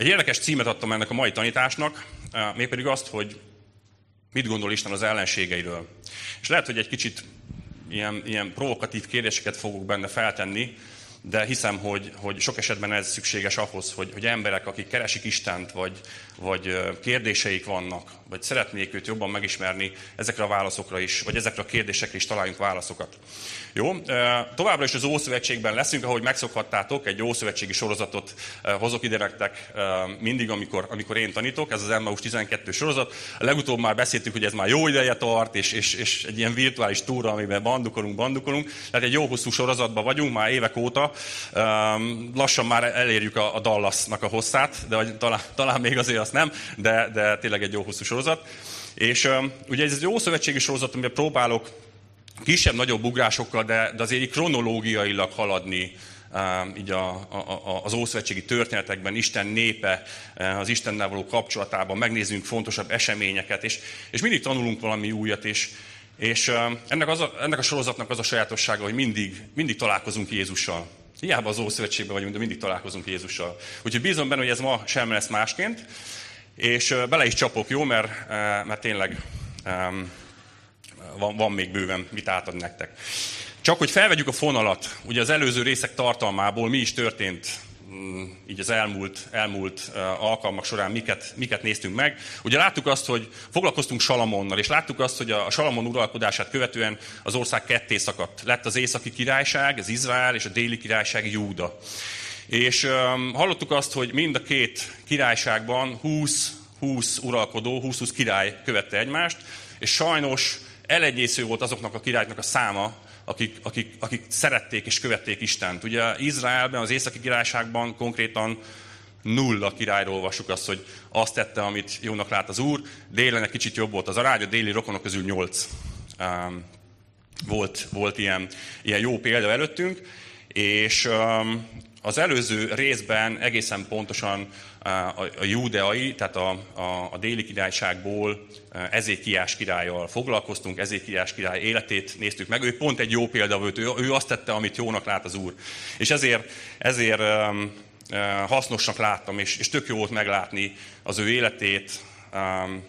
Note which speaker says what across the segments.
Speaker 1: Egy érdekes címet adtam ennek a mai tanításnak, mégpedig azt, hogy mit gondol Isten az ellenségeiről. És lehet, hogy egy kicsit ilyen, ilyen provokatív kérdéseket fogok benne feltenni, de hiszem, hogy, hogy sok esetben ez szükséges ahhoz, hogy, hogy emberek, akik keresik Istent, vagy, vagy kérdéseik vannak, vagy szeretnék őt jobban megismerni, ezekre a válaszokra is, vagy ezekre a kérdésekre is találjunk válaszokat. Jó, továbbra is az Ószövetségben leszünk, ahogy megszokhattátok, egy Ószövetségi sorozatot hozok ide nektek mindig, amikor, amikor én tanítok, ez az Emmaus 12 sorozat. A legutóbb már beszéltük, hogy ez már jó ideje tart, és, és, és egy ilyen virtuális túra, amiben bandukolunk, bandukolunk. Tehát egy jó hosszú sorozatban vagyunk már évek óta. Lassan már elérjük a, Dallasnak a hosszát, de talán, talán még azért azt nem, de, de tényleg egy jó hosszú sorozat. És ugye ez egy jó szövetségi sorozat, amiben próbálok kisebb-nagyobb ugrásokkal, de, de azért így kronológiailag haladni így a, a, az ószövetségi történetekben, Isten népe, az Istennel való kapcsolatában, megnézzünk fontosabb eseményeket, és, és mindig tanulunk valami újat, és, és ennek, az a, ennek a sorozatnak az a sajátossága, hogy mindig, mindig találkozunk Jézussal. Hiába az Ószövetségben vagyunk, de mindig találkozunk Jézussal. Úgyhogy bízom benne, hogy ez ma sem lesz másként, és bele is csapok, jó, mert, mert tényleg van, van még bőven mit átadni nektek. Csak hogy felvegyük a fonalat, ugye az előző részek tartalmából mi is történt így az elmúlt, elmúlt alkalmak során miket, miket néztünk meg. Ugye láttuk azt, hogy foglalkoztunk Salamonnal, és láttuk azt, hogy a Salamon uralkodását követően az ország ketté szakadt. Lett az északi királyság, az Izrael, és a déli királyság Júda. És um, hallottuk azt, hogy mind a két királyságban 20, 20 uralkodó, 20-20 király követte egymást, és sajnos elegyésző volt azoknak a királyoknak a száma, akik, akik, akik szerették és követték Istent. Ugye Izraelben, az északi királyságban konkrétan nulla királyról olvassuk azt, hogy azt tette, amit jónak lát az úr. Délen egy kicsit jobb volt az arány, a déli rokonok közül nyolc um, volt, volt ilyen, ilyen jó példa előttünk, és um, az előző részben egészen pontosan a, a júdeai, tehát a, a, a déli királyságból Ezékiás királyjal foglalkoztunk, Ezékiás király életét néztük meg. Ő pont egy jó példa volt, ő, ő azt tette, amit jónak lát az Úr. És ezért, ezért um, hasznosnak láttam, és, és tök jó volt meglátni az ő életét, um,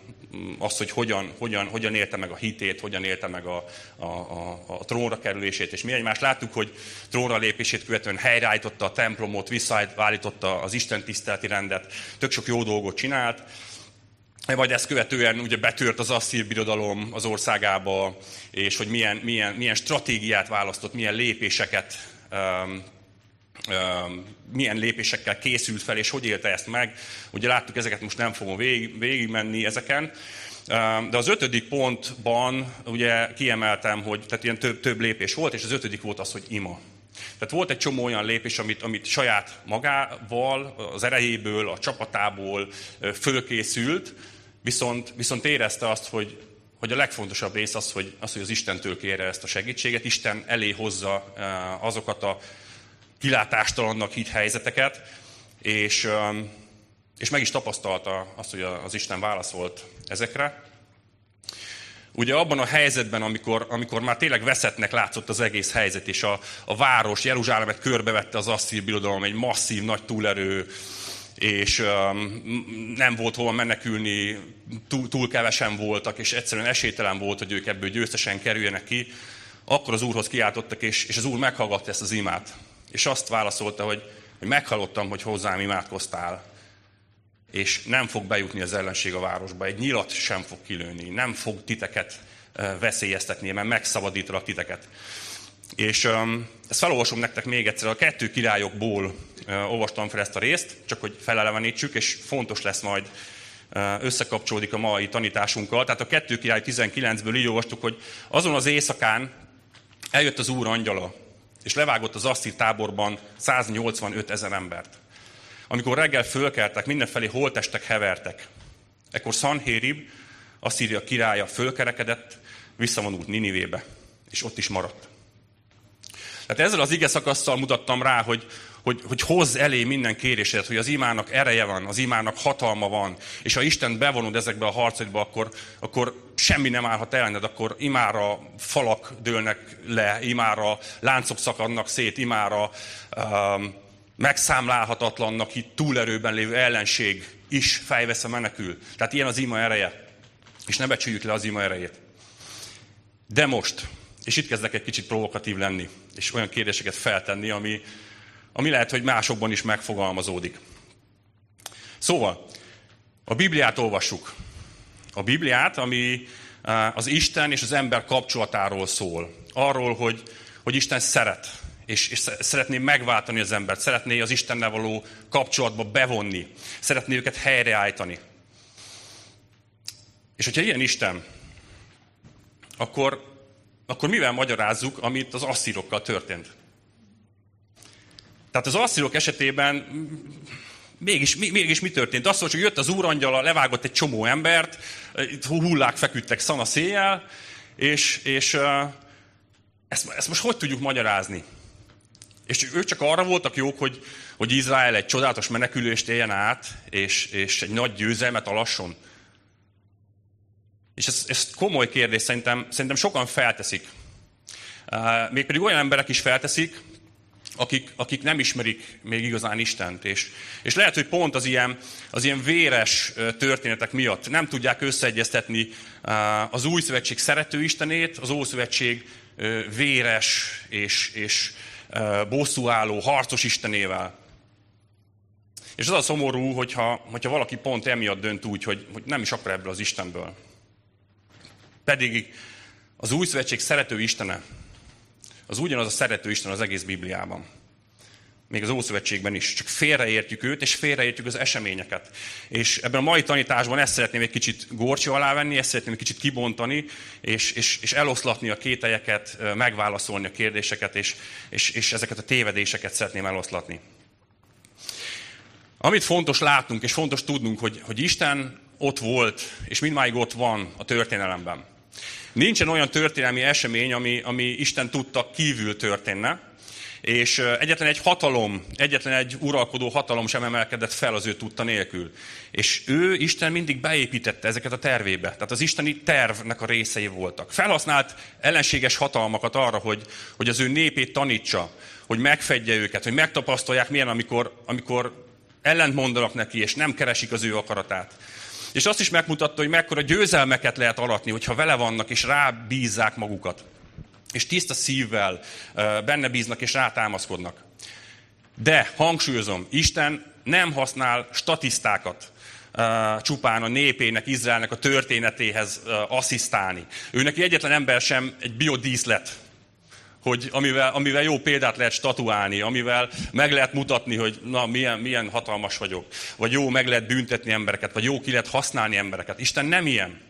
Speaker 1: azt, hogy hogyan, hogyan, hogyan élte meg a hitét, hogyan élte meg a, a, a, a trónra kerülését, és mi egymást láttuk, hogy trónra lépését követően helyreállította a templomot, visszaállította az Isten tiszteleti rendet, tök sok jó dolgot csinált, majd ezt követően ugye betört az asszír birodalom az országába, és hogy milyen, milyen, milyen stratégiát választott, milyen lépéseket um, milyen lépésekkel készült fel, és hogy élte ezt meg. Ugye láttuk, ezeket most nem fogom végig, végigmenni ezeken. De az ötödik pontban ugye kiemeltem, hogy tehát ilyen több, több lépés volt, és az ötödik volt az, hogy ima. Tehát volt egy csomó olyan lépés, amit, amit saját magával, az erejéből, a csapatából fölkészült, viszont, viszont érezte azt, hogy, hogy a legfontosabb rész az, hogy az, hogy az Istentől kérje ezt a segítséget, Isten elé hozza azokat a kilátástalannak hit helyzeteket, és, és meg is tapasztalta azt, hogy az Isten válaszolt ezekre. Ugye abban a helyzetben, amikor, amikor már tényleg veszettnek látszott az egész helyzet, és a, a város, Jeruzsálemet körbevette az asszír birodalom, egy masszív, nagy túlerő, és um, nem volt hova menekülni, túl, túl kevesen voltak, és egyszerűen esélytelen volt, hogy ők ebből győztesen kerüljenek ki, akkor az Úrhoz kiáltottak, és, és az Úr meghallgatta ezt az imát. És azt válaszolta, hogy, hogy meghallottam, hogy hozzám imádkoztál, és nem fog bejutni az ellenség a városba, egy nyilat sem fog kilőni, nem fog titeket veszélyeztetni, mert megszabadítalak titeket. És um, ezt felolvasom nektek még egyszer, a kettő királyokból olvastam fel ezt a részt, csak hogy felelevenítsük, és fontos lesz majd összekapcsolódik a mai tanításunkkal. Tehát a kettő király 19-ből így olvastuk, hogy azon az éjszakán eljött az Úr angyala, és levágott az asszír táborban 185 ezer embert. Amikor reggel fölkeltek, mindenfelé holtestek hevertek. Ekkor Sanhérib, Asszíria királya fölkerekedett, visszavonult Ninivébe, és ott is maradt. Tehát ezzel az ige mutattam rá, hogy, hogy, hogy hozz elé minden kérésedet, hogy az imának ereje van, az imának hatalma van, és ha Isten bevonod ezekbe a harcokba, akkor, akkor semmi nem állhat ellened, akkor imára falak dőlnek le, imára láncok szakadnak szét, imára um, megszámlálhatatlannak itt túlerőben lévő ellenség is fejvesz a menekül. Tehát ilyen az ima ereje. És ne becsüljük le az ima erejét. De most, és itt kezdek egy kicsit provokatív lenni, és olyan kérdéseket feltenni, ami, ami lehet, hogy másokban is megfogalmazódik. Szóval, a Bibliát olvassuk. A Bibliát, ami az Isten és az ember kapcsolatáról szól. Arról, hogy, hogy Isten szeret, és, és szeretné megváltani az embert, szeretné az Istennel való kapcsolatba bevonni, szeretné őket helyreállítani. És hogyha ilyen Isten, akkor, akkor mivel magyarázzuk, amit az asszírokkal történt? Tehát az asszírok esetében mégis, mégis mi történt? Azt mondja, hogy jött az úrangyala, levágott egy csomó embert, hullák feküdtek szana széjjel, és, és ezt, ezt most hogy tudjuk magyarázni? És ők csak arra voltak jók, hogy, hogy Izrael egy csodálatos menekülést éljen át, és, és egy nagy győzelmet alasson. És ez, ez komoly kérdés, szerintem, szerintem sokan felteszik. Mégpedig olyan emberek is felteszik, akik, akik nem ismerik még igazán Istent. És, és lehet, hogy pont az ilyen, az ilyen véres történetek miatt nem tudják összeegyeztetni az új szövetség szerető Istenét, az Ószövetség véres és, és bosszúálló, harcos Istenével. És az a szomorú, hogyha, hogyha valaki pont emiatt dönt úgy, hogy, hogy nem is akar ebből az Istenből. Pedig az új szövetség szerető Istene, az ugyanaz a szerető Isten az egész Bibliában. Még az Ószövetségben is. Csak félreértjük őt, és félreértjük az eseményeket. És ebben a mai tanításban ezt szeretném egy kicsit górcső alá venni, ezt szeretném egy kicsit kibontani, és, és, és eloszlatni a kételyeket, megválaszolni a kérdéseket, és, és, és ezeket a tévedéseket szeretném eloszlatni. Amit fontos látnunk, és fontos tudnunk, hogy, hogy Isten ott volt, és mindmáig ott van a történelemben. Nincsen olyan történelmi esemény, ami, ami Isten tudta kívül történne, és egyetlen egy hatalom, egyetlen egy uralkodó hatalom sem emelkedett fel az ő tudta nélkül. És ő, Isten mindig beépítette ezeket a tervébe. Tehát az isteni tervnek a részei voltak. Felhasznált ellenséges hatalmakat arra, hogy, hogy az ő népét tanítsa, hogy megfedje őket, hogy megtapasztalják milyen, amikor, amikor ellent mondanak neki, és nem keresik az ő akaratát. És azt is megmutatta, hogy mekkora győzelmeket lehet aratni, hogyha vele vannak, és rábízzák magukat. És tiszta szívvel benne bíznak, és rátámaszkodnak. De, hangsúlyozom, Isten nem használ statisztákat, csupán a népének, Izraelnek a történetéhez asszisztálni. Ő neki egyetlen ember sem egy biodíszlet, hogy amivel, amivel jó példát lehet statuálni, amivel meg lehet mutatni, hogy na, milyen, milyen hatalmas vagyok, vagy jó, meg lehet büntetni embereket, vagy jó, ki lehet használni embereket. Isten nem ilyen.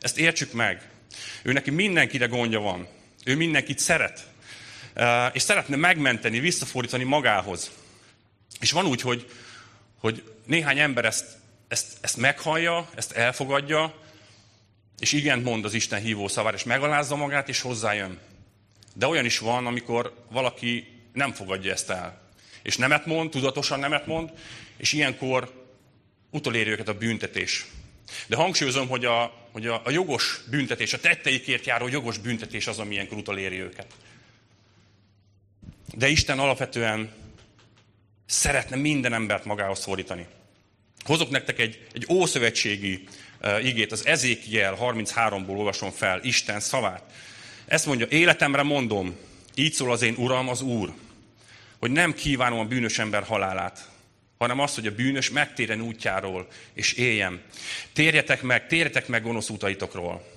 Speaker 1: Ezt értsük meg. Ő neki mindenkire gondja van. Ő mindenkit szeret. És szeretne megmenteni, visszafordítani magához. És van úgy, hogy, hogy néhány ember ezt, ezt, ezt meghallja, ezt elfogadja, és igent mond az Isten hívó szavára, és megalázza magát, és hozzájön. De olyan is van, amikor valaki nem fogadja ezt el. És nemet mond, tudatosan nemet mond, és ilyenkor utoléri őket a büntetés. De hangsúlyozom, hogy a, hogy a, a jogos büntetés, a tetteikért járó jogos büntetés az, ami ilyenkor utoléri őket. De Isten alapvetően szeretne minden embert magához szólítani. Hozok nektek egy, egy ószövetségi uh, igét, az Ezékiel 33-ból olvasom fel, Isten szavát. Ezt mondja, életemre mondom, így szól az én Uram, az Úr, hogy nem kívánom a bűnös ember halálát, hanem azt, hogy a bűnös megtérjen útjáról, és éljen. Térjetek meg, térjetek meg gonosz utaitokról.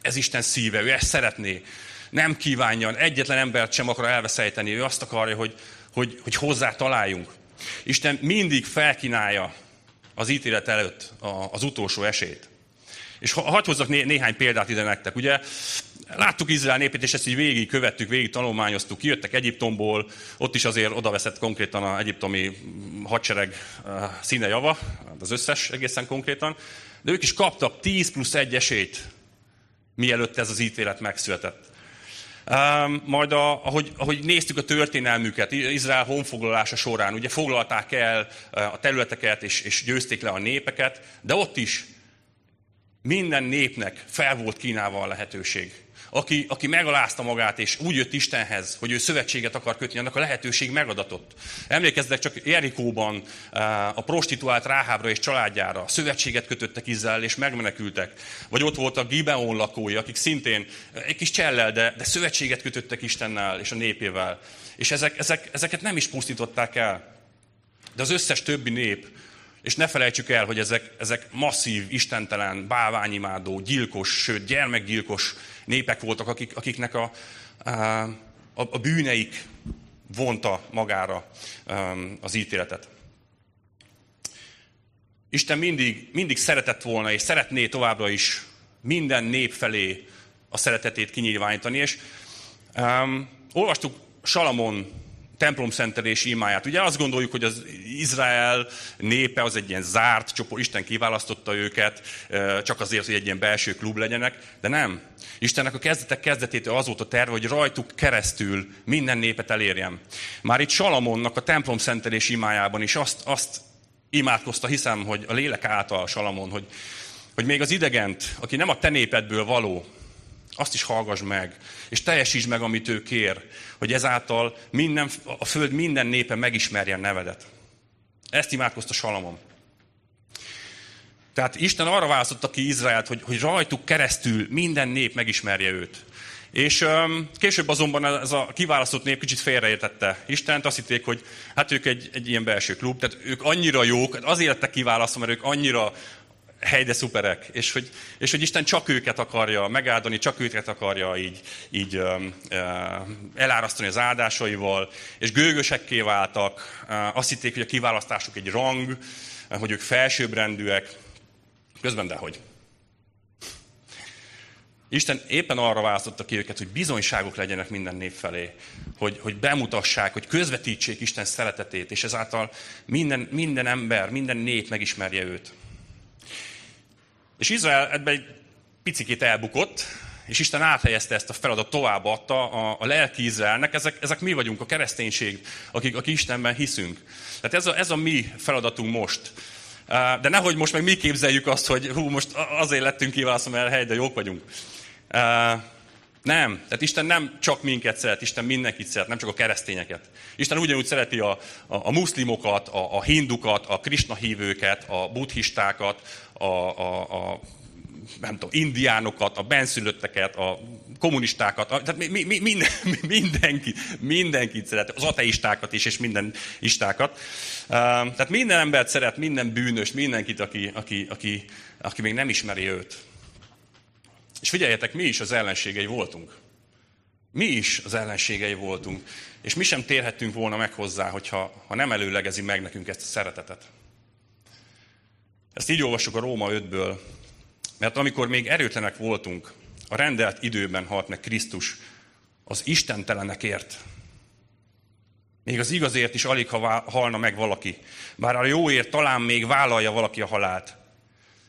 Speaker 1: Ez Isten szíve, ő ezt szeretné. Nem kívánja, egyetlen embert sem akar elveszejteni, ő azt akarja, hogy, hogy, hogy hozzá találjunk. Isten mindig felkínálja az ítélet előtt az utolsó esélyt. És hadd hozzak né- néhány példát ide nektek. Ugye láttuk Izrael népét, és ezt így végig követtük, végig tanulmányoztuk. Kijöttek Egyiptomból, ott is azért odaveszett konkrétan az egyiptomi hadsereg eh, színe java, az összes egészen konkrétan. De ők is kaptak 10 plusz egy esélyt, mielőtt ez az ítélet megszületett. Um, majd a, ahogy, ahogy néztük a történelmüket, Izrael honfoglalása során, ugye foglalták el eh, a területeket, és, és győzték le a népeket, de ott is minden népnek fel volt kínálva a lehetőség. aki, aki megalázta magát, és úgy jött Istenhez, hogy ő szövetséget akar kötni, annak a lehetőség megadatott. Emlékezzetek csak Jerikóban eh, a prostituált Ráhábra és családjára szövetséget kötöttek Izrael, és megmenekültek. Vagy ott voltak Gibeon lakói, akik szintén egy kis csellel, de, de szövetséget kötöttek Istennel és a népével. És ezek, ezek, ezeket nem is pusztították el. De az összes többi nép, és ne felejtsük el, hogy ezek, ezek masszív, istentelen, báványimádó, gyilkos, sőt gyermekgyilkos népek voltak, akik, akiknek a, a, a bűneik vonta magára az ítéletet. Isten mindig, mindig szeretett volna, és szeretné továbbra is minden nép felé a szeretetét kinyilvánítani. És um, olvastuk Salamon templomszentelési imáját. Ugye azt gondoljuk, hogy az Izrael népe az egy ilyen zárt csoport, Isten kiválasztotta őket, csak azért, hogy egy ilyen belső klub legyenek, de nem. Istennek a kezdetek kezdetétől az volt a terve, hogy rajtuk keresztül minden népet elérjem. Már itt Salamonnak a templomszentelési imájában is azt, azt imádkozta, hiszem, hogy a lélek által Salamon, hogy, hogy még az idegent, aki nem a te népedből való, azt is hallgass meg, és teljesítsd meg, amit ő kér, hogy ezáltal minden, a föld minden népe megismerje a nevedet. Ezt imádkozta Salamon. Tehát Isten arra választotta ki Izraelt, hogy, hogy rajtuk keresztül minden nép megismerje őt. És um, később azonban ez a kiválasztott nép kicsit félreértette Istent, azt hitték, hogy hát ők egy, egy ilyen belső klub, tehát ők annyira jók, azért lettek kiválasztva, mert ők annyira helyde szuperek, és hogy, és hogy Isten csak őket akarja megáldani, csak őket akarja így, így elárasztani az áldásaival, és gőgösekké váltak, azt hitték, hogy a kiválasztásuk egy rang, hogy ők felsőbbrendűek, közben dehogy. Isten éppen arra választotta ki őket, hogy bizonyságok legyenek minden nép felé, hogy, hogy bemutassák, hogy közvetítsék Isten szeretetét, és ezáltal minden, minden ember, minden nép megismerje őt. És Izrael ebben egy picikét elbukott, és Isten áthelyezte ezt a feladat, továbbadta a, a lelki Izraelnek. Ezek, ezek mi vagyunk, a kereszténység, akik, akik Istenben hiszünk. Tehát ez a, ez a mi feladatunk most. De nehogy most meg mi képzeljük azt, hogy hú, most azért lettünk kiválasztva, mert hely, de jók vagyunk. Nem. Tehát Isten nem csak minket szeret, Isten mindenkit szeret, nem csak a keresztényeket. Isten ugyanúgy szereti a, a, a muszlimokat, a, a hindukat, a krisna hívőket, a buddhistákat, a, a, a nem tudom, indiánokat, a benszülötteket, a kommunistákat, a, tehát mi, mi, minden, mindenki, mindenkit szeret, az ateistákat is, és minden istákat. Uh, tehát minden embert szeret, minden bűnös, mindenkit, aki, aki, aki, aki még nem ismeri őt. És figyeljetek, mi is az ellenségei voltunk. Mi is az ellenségei voltunk. És mi sem térhettünk volna meg hozzá, hogyha, ha nem előlegezi meg nekünk ezt a szeretetet. Ezt így olvasok a Róma 5-ből, mert amikor még erőtlenek voltunk, a rendelt időben halt meg Krisztus az istentelenekért. Még az igazért is alig, ha halna meg valaki. Bár a jóért talán még vállalja valaki a halált.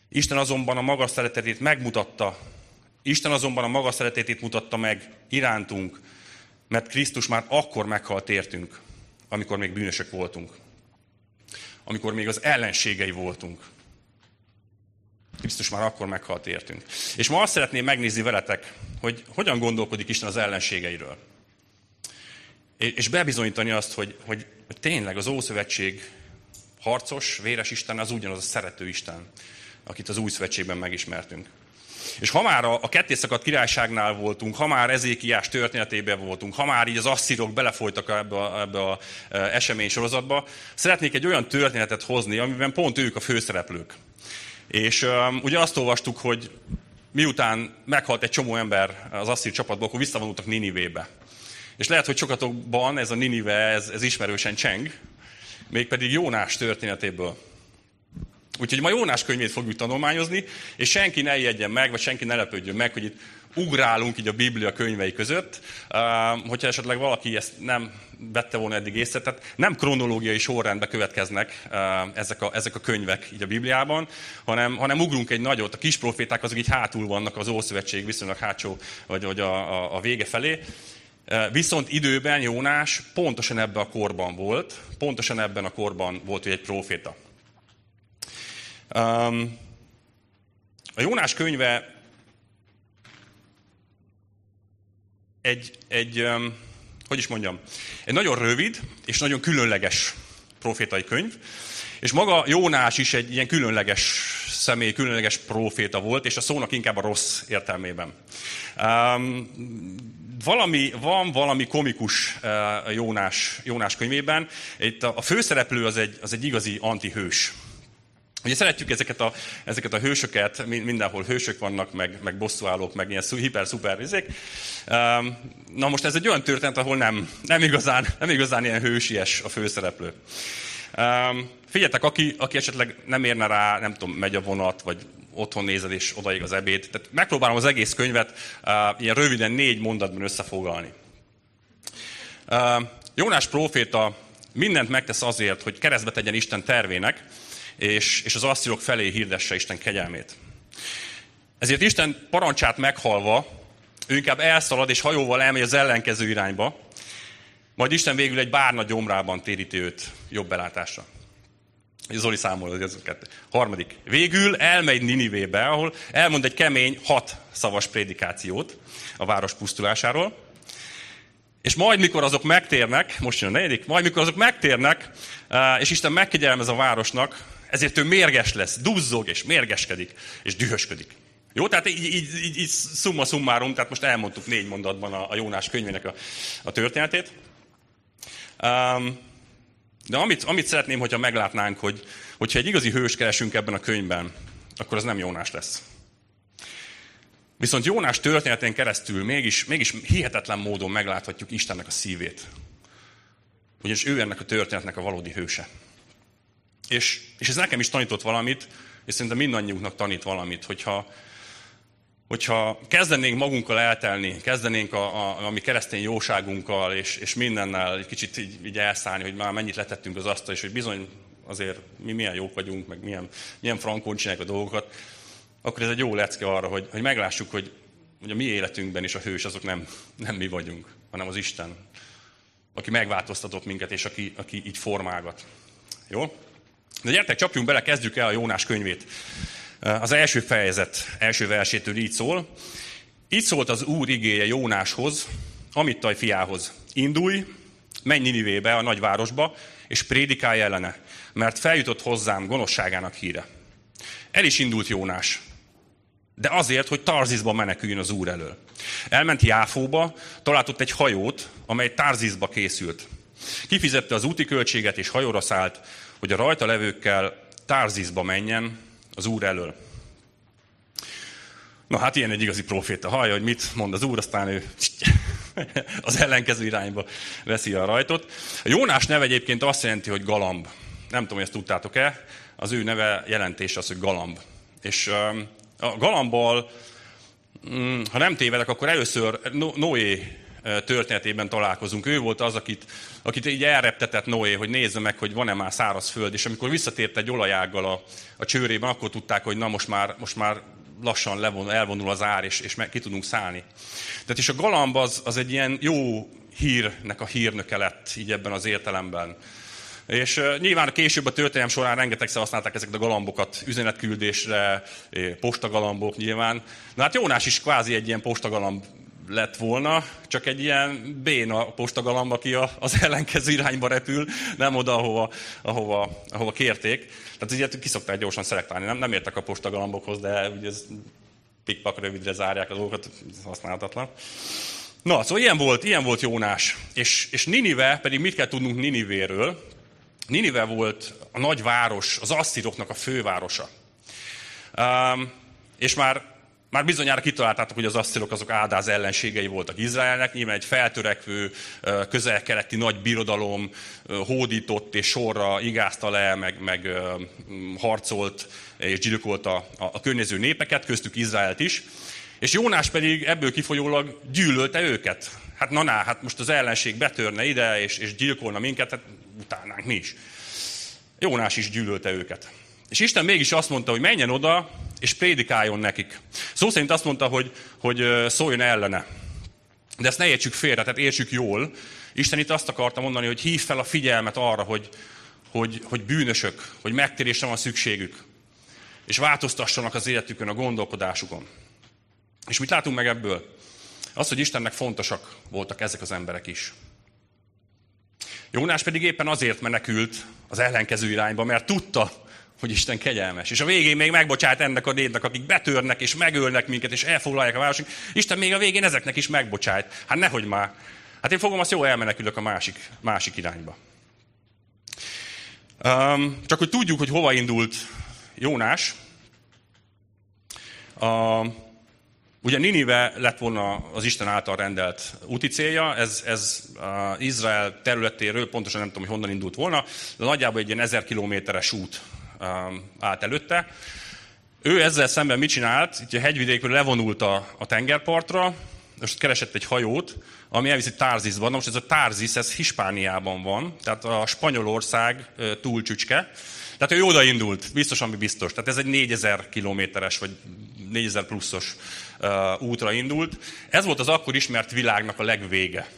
Speaker 1: Isten azonban a magas szeretetét megmutatta, Isten azonban a maga szeretetét mutatta meg irántunk, mert Krisztus már akkor meghalt értünk, amikor még bűnösök voltunk. Amikor még az ellenségei voltunk. Krisztus már akkor meghalt értünk. És ma azt szeretném megnézni veletek, hogy hogyan gondolkodik Isten az ellenségeiről. És bebizonyítani azt, hogy, hogy, hogy tényleg az Ószövetség harcos, véres Isten az ugyanaz a szerető Isten, akit az Új Szövetségben megismertünk. És ha már a, a kettészakadt királyságnál voltunk, ha már Ezékiás történetében voltunk, ha már így az asszírok belefolytak ebbe a, ebbe a e, esemény sorozatba, szeretnék egy olyan történetet hozni, amiben pont ők a főszereplők. És um, ugye azt olvastuk, hogy miután meghalt egy csomó ember az asszír csapatból, akkor visszavonultak Ninivébe. És lehet, hogy sokatokban ez a Ninive, ez, ez ismerősen cseng, mégpedig Jónás történetéből. Úgyhogy ma Jónás könyvét fogjuk tanulmányozni, és senki ne ijedjen meg, vagy senki ne lepődjön meg, hogy itt ugrálunk így a Biblia könyvei között. Hogyha esetleg valaki ezt nem vette volna eddig észre, tehát nem kronológiai sorrendbe következnek ezek, a, ezek a könyvek így a Bibliában, hanem, hanem ugrunk egy nagyot. A kis proféták azok így hátul vannak az Ószövetség viszonylag hátsó, vagy, vagy a, a, a vége felé. Viszont időben Jónás pontosan ebben a korban volt, pontosan ebben a korban volt hogy egy proféta. A Jónás könyve egy, egy hogy is mondjam, egy nagyon rövid és nagyon különleges profétai könyv, és maga Jónás is egy ilyen különleges személy, különleges proféta volt, és a szónak inkább a rossz értelmében. Um, valami, van valami komikus uh, Jónás, Jónás könyvében. Itt a, a főszereplő az egy, az egy igazi antihős. Ugye szeretjük ezeket a, ezeket a hősöket, mindenhol hősök vannak, meg, meg bosszúállók, meg ilyen hiper-szuper izék. Na most ez egy olyan történet, ahol nem, nem, igazán, nem igazán ilyen hősies a főszereplő. Figyeljetek, aki, aki esetleg nem érne rá, nem tudom, megy a vonat, vagy otthon nézed, és odaig az ebéd. Tehát megpróbálom az egész könyvet ilyen röviden négy mondatban összefoglalni. Jónás próféta mindent megtesz azért, hogy keresztbe tegyen Isten tervének, és, és az asszírok felé hirdesse Isten kegyelmét. Ezért Isten parancsát meghalva, ő inkább elszalad és hajóval elmegy az ellenkező irányba, majd Isten végül egy bárna gyomrában téríti őt jobb belátásra. Zoli számol, ez a kettő. Harmadik. Végül elmegy Ninivébe, ahol elmond egy kemény, hat szavas prédikációt a város pusztulásáról. És majd, mikor azok megtérnek, most jön a negyedik, majd, mikor azok megtérnek, eh, és Isten megkegyelmez a városnak, ezért ő mérges lesz, duzzog, és mérgeskedik, és dühösködik. Jó, tehát így, így, így, így summa summarum, tehát most elmondtuk négy mondatban a, a Jónás könyvének a, a történetét. Um, de amit, amit szeretném, hogyha meglátnánk, hogy, hogyha egy igazi hős keresünk ebben a könyvben, akkor az nem Jónás lesz. Viszont Jónás történetén keresztül mégis, mégis hihetetlen módon megláthatjuk Istennek a szívét. Ugyanis ő ennek a történetnek a valódi hőse. És, és ez nekem is tanított valamit, és szerintem mindannyiunknak tanít valamit, hogyha, hogyha kezdenénk magunkkal eltelni, kezdenénk a, a, a mi keresztény jóságunkkal, és, és mindennel egy kicsit így, így elszállni, hogy már mennyit letettünk az asztal, és hogy bizony azért mi milyen jók vagyunk, meg milyen, milyen frankon csináljuk a dolgokat, akkor ez egy jó lecke arra, hogy, hogy meglássuk, hogy, hogy a mi életünkben is a hős azok nem, nem mi vagyunk, hanem az Isten, aki megváltoztatott minket, és aki, aki így formálgat. Jó? De gyertek, csapjunk bele, kezdjük el a Jónás könyvét. Az első fejezet első versétől így szól. Így szólt az Úr igéje Jónáshoz, Amittaj fiához. Indulj, menj Ninivébe, a nagyvárosba, és prédikálj ellene, mert feljutott hozzám gonoszságának híre. El is indult Jónás, de azért, hogy Tarzizba meneküljön az Úr elől. Elment Jáfóba, talált ott egy hajót, amely Tarzizba készült. Kifizette az úti költséget, és hajóra szállt, hogy a rajta levőkkel Tarzizba menjen az Úr elől. Na hát ilyen egy igazi proféta. Hallja, hogy mit mond az Úr, aztán ő az ellenkező irányba veszi a rajtot. A Jónás neve egyébként azt jelenti, hogy galamb. Nem tudom, hogy ezt tudtátok-e. Az ő neve jelentés az, hogy galamb. És a galambból, mm, ha nem tévedek, akkor először Noé történetében találkozunk. Ő volt az, akit, akit így elreptetett Noé, hogy nézze meg, hogy van-e már száraz föld, és amikor visszatért egy olajággal a, a csőrében, akkor tudták, hogy na most már, most már lassan levon, elvonul az ár, és, és meg, ki tudunk szállni. Tehát és a galamb az, az egy ilyen jó hírnek a hírnöke lett, így ebben az értelemben. És nyilván később a történelem során rengetegszer használták ezeket a galambokat üzenetküldésre, postagalambok nyilván. Na hát Jónás is kvázi egy ilyen postagalamb lett volna, csak egy ilyen béna postagalamb, aki az ellenkező irányba repül, nem oda, ahova, ahova, ahova kérték. Tehát ugye kiszokták gyorsan szelektálni, nem, nem értek a postagalambokhoz, de ugye ez pikpak rövidre zárják a dolgokat, használhatatlan. Na, szóval ilyen volt, ilyen volt Jónás. És, és Ninive, pedig mit kell tudnunk Ninivéről? Ninive volt a nagy város, az asszíroknak a fővárosa. Um, és már már bizonyára kitaláltátok, hogy az asszírok azok áldáz ellenségei voltak Izraelnek, nyilván egy feltörekvő, közel-keleti nagy birodalom hódított és sorra igázta le, meg, meg harcolt és gyilkolta a, a környező népeket, köztük Izraelt is. És Jónás pedig ebből kifolyólag gyűlölte őket. Hát na, na hát most az ellenség betörne ide, és, és gyilkolna minket, hát utálnánk mi is. Jónás is gyűlölte őket. És Isten mégis azt mondta, hogy menjen oda, és prédikáljon nekik. Szó szerint azt mondta, hogy, hogy szóljon ellene. De ezt ne értsük félre, tehát értsük jól. Isten itt azt akarta mondani, hogy hív fel a figyelmet arra, hogy, hogy, hogy bűnösök, hogy megtérésre van szükségük. És változtassanak az életükön, a gondolkodásukon. És mit látunk meg ebből? Az, hogy Istennek fontosak voltak ezek az emberek is. Jónás pedig éppen azért menekült az ellenkező irányba, mert tudta, hogy Isten kegyelmes. És a végén még megbocsát ennek a népnek, akik betörnek és megölnek minket, és elfoglalják a várost. Isten még a végén ezeknek is megbocsájt. Hát nehogy már. Hát én fogom azt jó elmenekülök a másik, másik irányba. Um, csak hogy tudjuk, hogy hova indult Jónás. Uh, ugye Ninive lett volna az Isten által rendelt úti célja, ez, ez uh, Izrael területéről, pontosan nem tudom, hogy honnan indult volna, de nagyjából egy ilyen ezer kilométeres út állt előtte. Ő ezzel szemben mit csinált? Itt a hegyvidékről levonult a, a tengerpartra, most keresett egy hajót, ami elviszi Tárzizba. Na most ez a Tárzis, ez Hispániában van, tehát a Spanyolország túlcsücske. Tehát ő oda indult, biztos, ami biztos. Tehát ez egy 4000 kilométeres, vagy 4000 pluszos útra indult. Ez volt az akkor ismert világnak a legvége.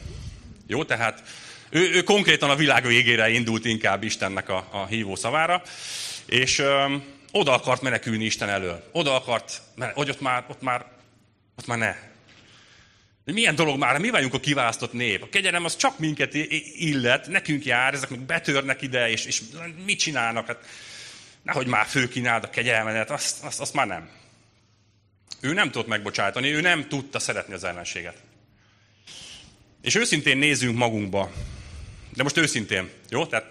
Speaker 1: Jó, tehát ő, ő konkrétan a világ végére indult inkább Istennek a, a hívó szavára, és um, oda akart menekülni Isten elől. Oda akart, hogy ott már, ott már, ott már ne, hogy milyen dolog már, mi vagyunk a kiválasztott nép. A kegyelem az csak minket illet, nekünk jár, ezek meg betörnek ide, és, és mit csinálnak? Hát, nehogy már főkínáld a kegyelmenet, azt, azt, azt már nem. Ő nem tudott megbocsátani, ő nem tudta szeretni az ellenséget. És őszintén nézzünk magunkba. De most őszintén, jó? Tehát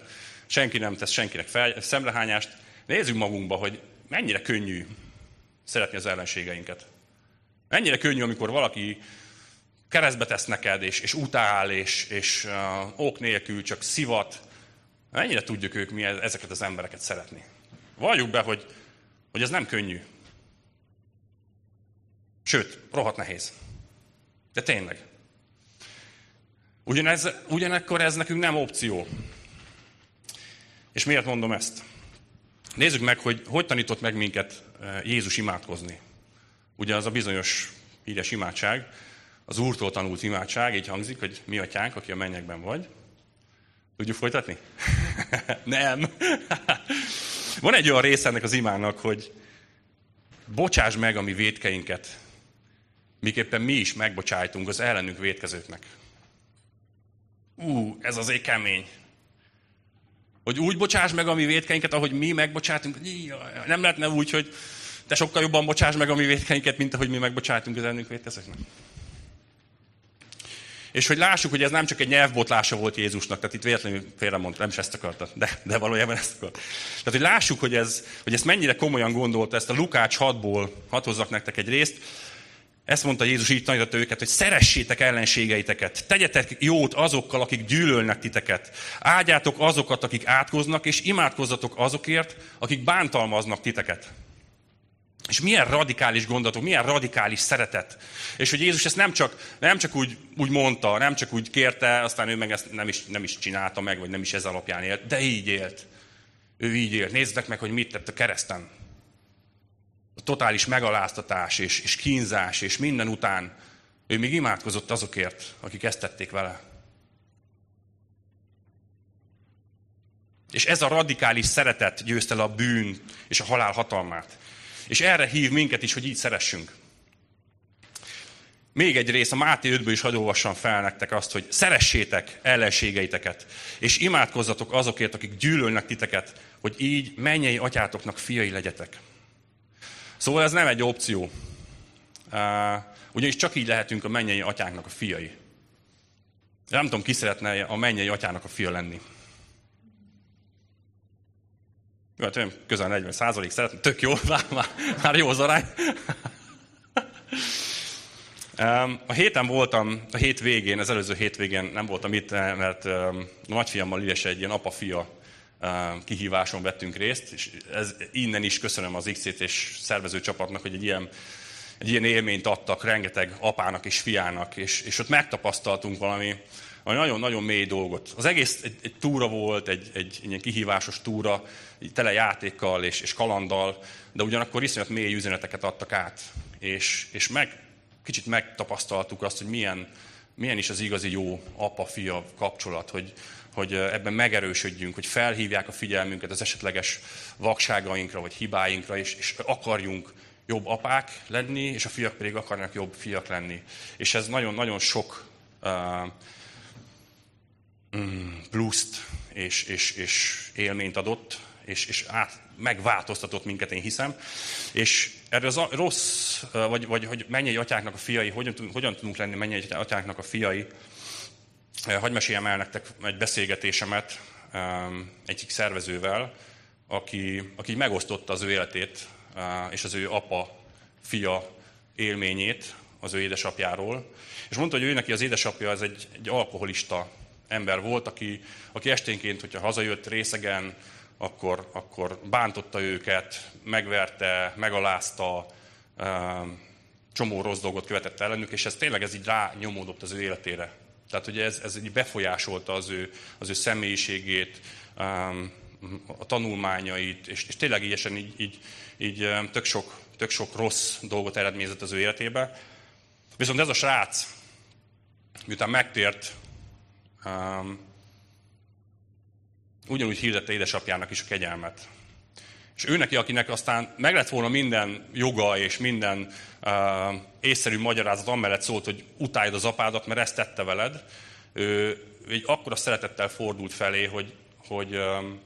Speaker 1: senki nem tesz senkinek fel, szemrehányást. Nézzünk magunkba, hogy mennyire könnyű szeretni az ellenségeinket. Mennyire könnyű, amikor valaki keresztbe tesz neked, és, és utál, és, és uh, ok nélkül csak szivat. Mennyire tudjuk ők mi ezeket az embereket szeretni? Valljuk be, hogy, hogy ez nem könnyű. Sőt, rohadt nehéz. De tényleg. Ugyanez, ugyanekkor ez nekünk nem opció. És miért mondom ezt? Nézzük meg, hogy hogy tanított meg minket Jézus imádkozni. Ugye az a bizonyos híres imádság, az Úrtól tanult imádság, így hangzik, hogy mi atyánk, aki a mennyekben vagy. Tudjuk folytatni? Nem. Van egy olyan része ennek az imának, hogy bocsáss meg a mi védkeinket, miképpen mi is megbocsájtunk az ellenünk védkezőknek. Ú, ez azért kemény. Hogy úgy bocsáss meg a mi védkeinket, ahogy mi megbocsátunk. Nem lehetne úgy, hogy te sokkal jobban bocsáss meg a mi védkeinket, mint ahogy mi megbocsájtunk az ellenünk védkezőknek. És hogy lássuk, hogy ez nem csak egy nyelvbotlása volt Jézusnak, tehát itt véletlenül félremondta, nem is ezt akarta, de, de valójában ezt akart. Tehát, hogy lássuk, hogy, ez, hogy ezt mennyire komolyan gondolta, ezt a Lukács 6-ból, hadd hozzak nektek egy részt, ezt mondta Jézus, így tanította őket, hogy szeressétek ellenségeiteket, tegyetek jót azokkal, akik gyűlölnek titeket, áldjátok azokat, akik átkoznak, és imádkozzatok azokért, akik bántalmaznak titeket. És milyen radikális gondolatok, milyen radikális szeretet. És hogy Jézus ezt nem csak, nem csak úgy, úgy mondta, nem csak úgy kérte, aztán ő meg ezt nem is, nem is csinálta meg, vagy nem is ez alapján élt, de így élt. Ő így élt. Nézzétek meg, hogy mit tett a kereszten. Totális megaláztatás és, és kínzás és minden után ő még imádkozott azokért, akik ezt tették vele. És ez a radikális szeretet győzte le a bűn és a halál hatalmát. És erre hív minket is, hogy így szeressünk. Még egy rész, a Máté 5 is hadd olvassam fel nektek azt, hogy szeressétek ellenségeiteket, és imádkozzatok azokért, akik gyűlölnek titeket, hogy így mennyei atyátoknak fiai legyetek. Szóval ez nem egy opció. Ugyanis csak így lehetünk a mennyei atyánknak a fiai. De nem tudom, ki szeretne a mennyei atyának a fia lenni. Hát olyan közel 40 százalék szeretne, tök jó, már, már, jó az arány. A héten voltam, a hét végén, az előző végén nem voltam itt, mert a nagyfiammal ügyes egy ilyen apa-fia kihíváson vettünk részt, és ez, innen is köszönöm az XC és szervező csapatnak, hogy egy ilyen, egy ilyen élményt adtak rengeteg apának és fiának, és, és ott megtapasztaltunk valami, valami nagyon-nagyon mély dolgot. Az egész egy, egy túra volt, egy, egy, egy ilyen kihívásos túra, tele játékkal és, és kalanddal, de ugyanakkor iszonyat mély üzeneteket adtak át. És, és meg, kicsit megtapasztaltuk azt, hogy milyen, milyen is az igazi jó apa-fia kapcsolat, hogy, hogy ebben megerősödjünk, hogy felhívják a figyelmünket az esetleges vakságainkra vagy hibáinkra, és, és akarjunk jobb apák lenni, és a fiak pedig akarnak jobb fiak lenni. És ez nagyon-nagyon sok uh, pluszt és, és, és élményt adott, és, és át, megváltoztatott minket, én hiszem. És erre az a rossz, vagy, vagy hogy mennyei atyáknak a fiai, hogyan, hogyan tudunk lenni mennyei atyáknak a fiai, Hagy meséljem el nektek egy beszélgetésemet egyik szervezővel, aki, aki megosztotta az ő életét és az ő apa, fia élményét az ő édesapjáról. És mondta, hogy ő neki az édesapja az egy, egy alkoholista ember volt, aki, aki esténként, hogyha hazajött részegen, akkor, akkor bántotta őket, megverte, megalázta, csomó rossz dolgot követett ellenük, és ez tényleg ez így rá nyomódott az ő életére. Tehát ugye ez, ez befolyásolta az ő, az ő személyiségét, a tanulmányait, és, és tényleg ilyesen így, így, így tök, sok, tök sok rossz dolgot eredményezett az ő életébe. Viszont ez a srác, miután megtért, ugyanúgy hirdette édesapjának is a kegyelmet. És ő neki, akinek aztán meg lett volna minden joga és minden uh, észszerű magyarázat amellett szólt, hogy utáld az apádat, mert ezt tette veled, ő egy akkora szeretettel fordult felé, hogy, hogy, um,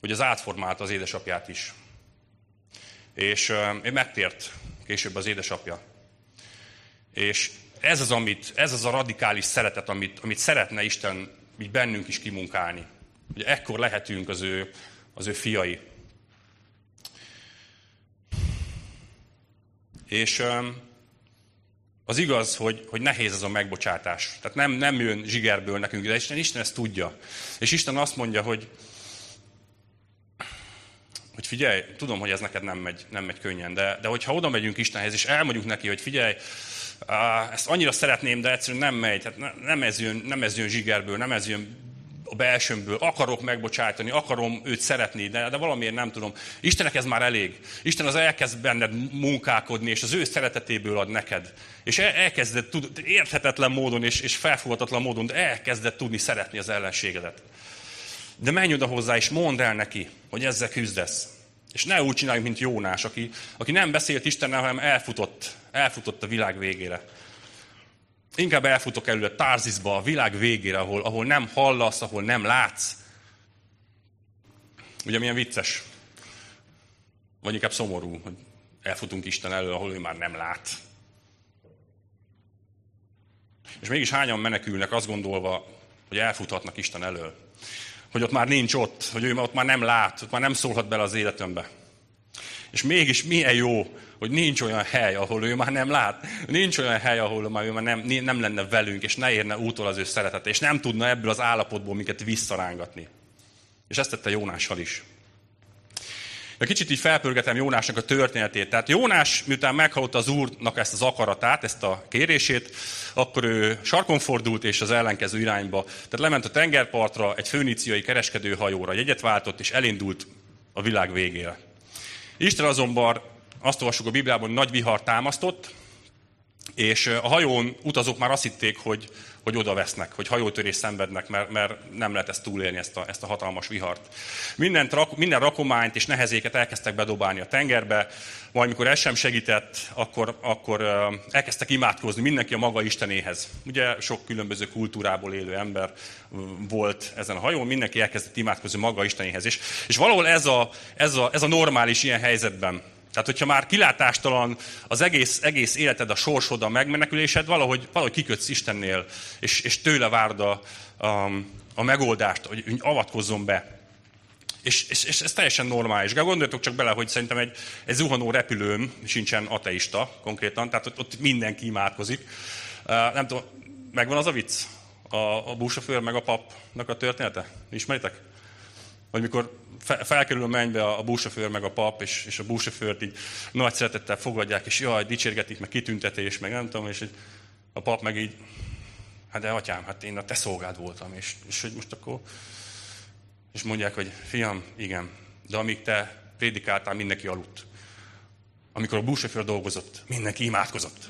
Speaker 1: hogy az átformálta az édesapját is. És um, megtért később az édesapja. És ez az, amit, ez az a radikális szeretet, amit, amit szeretne Isten így bennünk is kimunkálni. Hogy ekkor lehetünk az ő, az ő fiai. És az igaz, hogy, hogy nehéz ez a megbocsátás. Tehát nem, nem jön zsigerből nekünk, de Isten, Isten ezt tudja. És Isten azt mondja, hogy, hogy figyelj, tudom, hogy ez neked nem megy, nem megy könnyen, de, de hogyha oda megyünk Istenhez, és elmondjuk neki, hogy figyelj, ezt annyira szeretném, de egyszerűen nem megy, tehát nem ez jön, nem ez jön zsigerből, nem ez jön a belsőmből, akarok megbocsátani, akarom őt szeretni, de, de valamiért nem tudom. Istennek ez már elég. Isten az elkezd benned munkálkodni, és az ő szeretetéből ad neked. És el, elkezded tud, érthetetlen módon és, és felfogadatlan módon, de elkezded tudni szeretni az ellenségedet. De menj oda hozzá, és mondd el neki, hogy ezzel küzdesz. És ne úgy csinálj, mint Jónás, aki, aki nem beszélt Istennel, hanem elfutott, elfutott a világ végére. Inkább elfutok előle Tárzizba, a világ végére, ahol, ahol nem hallasz, ahol nem látsz. Ugye milyen vicces? Vagy inkább szomorú, hogy elfutunk Isten elől, ahol ő már nem lát. És mégis hányan menekülnek azt gondolva, hogy elfuthatnak Isten elől. Hogy ott már nincs ott, hogy ő ott már nem lát, ott már nem szólhat bele az életembe. És mégis milyen jó, hogy nincs olyan hely, ahol ő már nem lát. Nincs olyan hely, ahol már ő már nem, nem lenne velünk, és ne érne útól az ő szeretete, és nem tudna ebből az állapotból minket visszarángatni. És ezt tette Jónással is. De kicsit így felpörgetem Jónásnak a történetét. Tehát Jónás, miután meghallotta az úrnak ezt az akaratát, ezt a kérését, akkor ő sarkon fordult és az ellenkező irányba. Tehát lement a tengerpartra, egy főníciai kereskedőhajóra, jegyet váltott, és elindult a világ végére. Isten azonban azt olvassuk a Bibliában, nagy vihar támasztott, és a hajón utazók már azt hitték, hogy, hogy oda vesznek, hogy hajótörés szenvednek, mert, mert nem lehet ezt túlélni, ezt a, ezt a hatalmas vihart. Mindent, minden rakományt és nehezéket elkezdtek bedobálni a tengerbe, majd mikor ez sem segített, akkor, akkor elkezdtek imádkozni mindenki a maga Istenéhez. Ugye sok különböző kultúrából élő ember volt ezen a hajón, mindenki elkezdett imádkozni maga Istenéhez. És, és valahol ez a, ez, a, ez a normális ilyen helyzetben, tehát, hogyha már kilátástalan az egész, egész életed, a sorsod, a megmenekülésed, valahogy, valahogy kikötsz Istennél, és, és tőle várd a, a, a megoldást, hogy avatkozzon be. És, és, és ez teljesen normális. Gondoljatok csak bele, hogy szerintem egy, egy zuhanó repülőn sincsen ateista konkrétan, tehát ott, ott mindenki imádkozik. Uh, nem tudom, megvan az a vicc? A, a búsofőr meg a papnak a története? Ismeritek? Vagy mikor felkerül a mennybe a búsofőr meg a pap, és, és a búsofőrt így nagy szeretettel fogadják, és jaj, dicsérgetik, meg kitüntetés, meg nem tudom, és a pap meg így, hát de atyám, hát én a te szolgád voltam, és, és hogy most akkor, és mondják, hogy fiam, igen, de amíg te prédikáltál, mindenki aludt. Amikor a búsofőr dolgozott, mindenki imádkozott.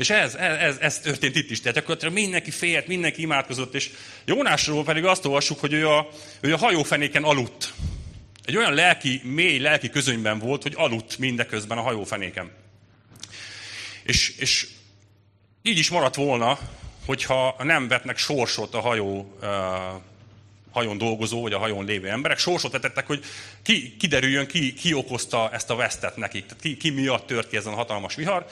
Speaker 1: És ez, ez, ez történt itt is. Tehát akkor mindenki félt, mindenki imádkozott, és Jónásról pedig azt olvassuk, hogy ő a, ő a hajófenéken aludt. egy olyan lelki, mély lelki közönyben volt, hogy aludt mindeközben a hajófenéken. És, és így is maradt volna, hogyha nem vetnek sorsot a hajó, uh, hajón dolgozó, vagy a hajón lévő emberek, sorsot vetettek, hogy ki, kiderüljön, ki, ki okozta ezt a vesztet nekik, tehát ki, ki miatt tört ki ezen a hatalmas vihar.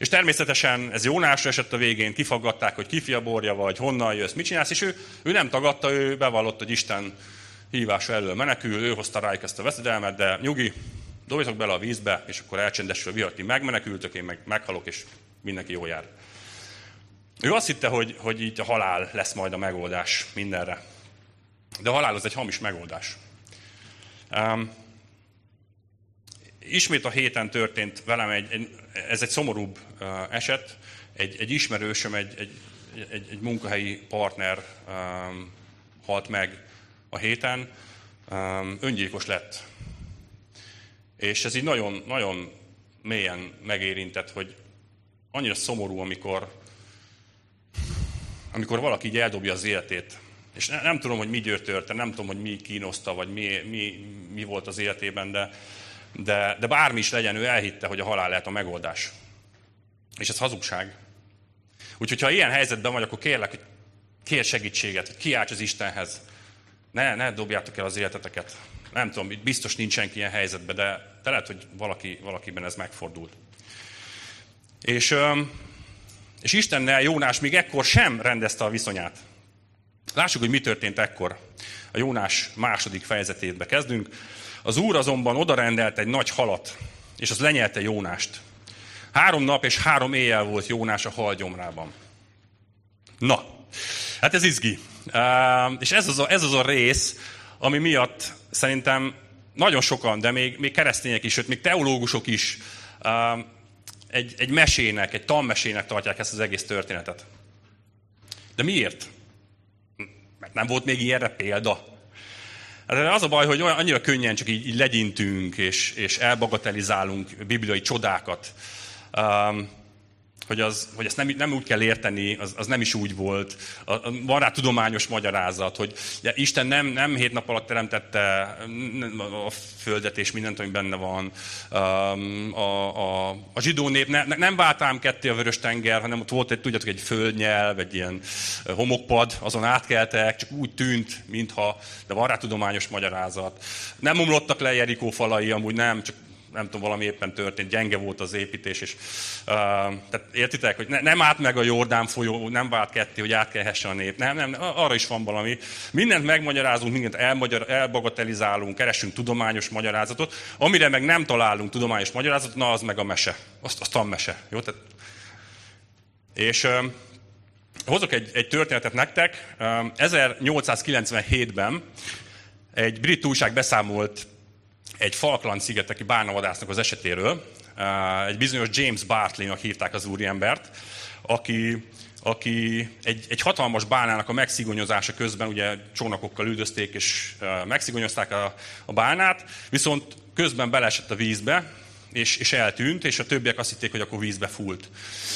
Speaker 1: És természetesen ez Jónásra esett a végén, kifaggatták, hogy kifia borja vagy, honnan jössz, mit csinálsz, és ő, ő nem tagadta, ő bevallott, hogy Isten hívása elől menekül, ő hozta rájuk ezt a veszedelmet, de nyugi, dobjatok bele a vízbe, és akkor elcsendesül a vihar, ti megmenekültök, én meg meghalok, és mindenki jó jár. Ő azt hitte, hogy, hogy így a halál lesz majd a megoldás mindenre. De a halál az egy hamis megoldás. Um, ismét a héten történt velem egy, egy ez egy szomorúbb uh, eset. Egy, egy ismerősöm, egy, egy, egy, egy munkahelyi partner um, halt meg a héten, um, öngyilkos lett. És ez így nagyon, nagyon mélyen megérintett, hogy annyira szomorú, amikor, amikor valaki így eldobja az életét. És ne, nem tudom, hogy mi győrtörte, nem tudom, hogy mi kínoszta, vagy mi, mi, mi volt az életében, de, de, de bármi is legyen, ő elhitte, hogy a halál lehet a megoldás. És ez hazugság. Úgyhogy, ha ilyen helyzetben vagy, akkor kérlek, hogy kér segítséget, hogy kiálts az Istenhez. Ne, ne dobjátok el az életeteket. Nem tudom, biztos nincs senki ilyen helyzetben, de, de lehet, hogy valaki, valakiben ez megfordult. És, és Istennel Jónás még ekkor sem rendezte a viszonyát. Lássuk, hogy mi történt ekkor. A Jónás második fejezetébe kezdünk. Az úr azonban odarendelt egy nagy halat, és az lenyelte Jónást. Három nap és három éjjel volt Jónás a hal gyomrában. Na, hát ez izgi. És ez az a, ez az a rész, ami miatt szerintem nagyon sokan, de még, még keresztények is, sőt, még teológusok is egy, egy mesének, egy tanmesének tartják ezt az egész történetet. De miért? Mert nem volt még ilyenre példa. Hát az a baj, hogy olyan, annyira könnyen csak így, így legyintünk, és, és elbagatelizálunk bibliai csodákat. Um, hogy, az, hogy ezt nem, nem úgy kell érteni, az, az nem is úgy volt. A, a, van rá tudományos magyarázat, hogy ja, Isten nem, nem hét nap alatt teremtette a földet és mindent, ami benne van. Um, a, a, a zsidó nép ne, nem vált ám ketté a vörös tenger, hanem ott volt egy, tudjátok, egy földnyelv, egy ilyen homokpad, azon átkeltek, csak úgy tűnt, mintha, de van rá tudományos magyarázat. Nem omlottak le Jerikó falai, amúgy nem, csak nem tudom, valami éppen történt, gyenge volt az építés, és uh, tehát értitek, hogy ne, nem állt meg a Jordán folyó, nem vált ketté, hogy átkelhessen a nép. Nem, nem, arra is van valami. Mindent megmagyarázunk, mindent elmagyar, elbagatelizálunk, keresünk tudományos magyarázatot, amire meg nem találunk tudományos magyarázatot, na az meg a mese. Azt, azt a mese. Jó? Tehát, és uh, hozok egy, egy történetet nektek. Uh, 1897-ben egy brit újság beszámolt egy Falkland-szigeteki bárnavadásznak az esetéről. Egy bizonyos James Bartley-nak hívták az úriembert, aki, aki egy, egy hatalmas bálnának a megszigonyozása közben ugye csónakokkal üldözték és megszigonyozták a, a bálnát, viszont közben belesett a vízbe, és, és eltűnt, és a többiek azt hitték, hogy akkor vízbe fúlt.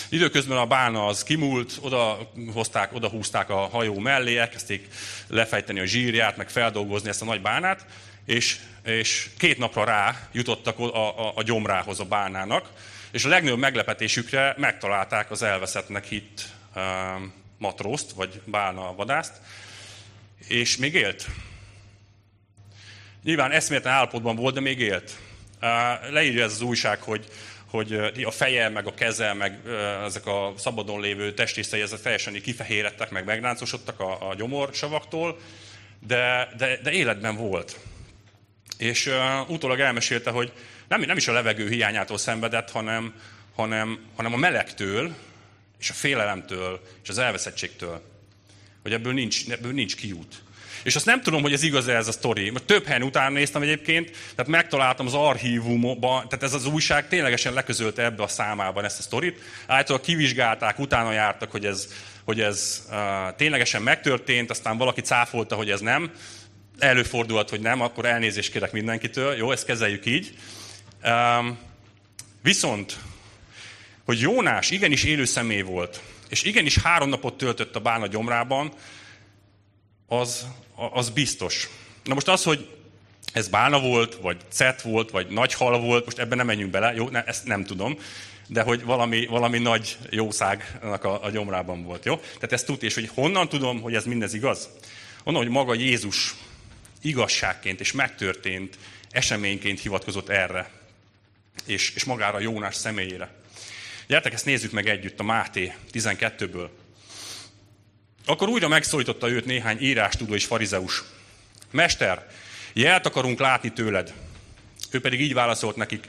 Speaker 1: Időközben a bálna az kimúlt, oda, hozták, oda húzták a hajó mellé, elkezdték lefejteni a zsírját, meg feldolgozni ezt a nagy bánát, és, és két napra rá jutottak a, a, a gyomrához a bánának, és a legnagyobb meglepetésükre megtalálták az elveszettnek hitt uh, matrózt, vagy bálna vadászt, és még élt. Nyilván eszméletlen állapotban volt, de még élt. Leírja ez az újság, hogy, hogy a feje, meg a keze, meg ezek a szabadon lévő testrészei, ezek teljesen kifehérettek, meg megráncosodtak a, a gyomorsavaktól, de, de, de életben volt. És uh, utólag elmesélte, hogy nem, nem is a levegő hiányától szenvedett, hanem, hanem, hanem a melegtől, és a félelemtől, és az elveszettségtől. Hogy ebből nincs, ebből nincs kiút. És azt nem tudom, hogy ez igaz ez a sztori. Mert több helyen utána néztem egyébként, tehát megtaláltam az archívumban, tehát ez az újság ténylegesen leközölte ebbe a számában ezt a sztorit. Általában kivizsgálták, utána jártak, hogy ez, hogy ez uh, ténylegesen megtörtént, aztán valaki cáfolta, hogy ez nem előfordulhat, hogy nem, akkor elnézést kérek mindenkitől. Jó, ezt kezeljük így. Um, viszont, hogy Jónás igenis élő személy volt, és igenis három napot töltött a bálna gyomrában, az, az biztos. Na most az, hogy ez bána volt, vagy cet volt, vagy nagy hal volt, most ebben nem menjünk bele, jó, ne, ezt nem tudom, de hogy valami, valami nagy jószágnak a, a gyomrában volt, jó? Tehát ezt tudja, és hogy honnan tudom, hogy ez mindez igaz? Onnan, hogy maga Jézus igazságként és megtörtént eseményként hivatkozott erre, és, és magára Jónás személyére. Gyertek, ezt nézzük meg együtt a Máté 12-ből. Akkor újra megszólította őt néhány írástudó és farizeus. Mester, jelt akarunk látni tőled. Ő pedig így válaszolt nekik,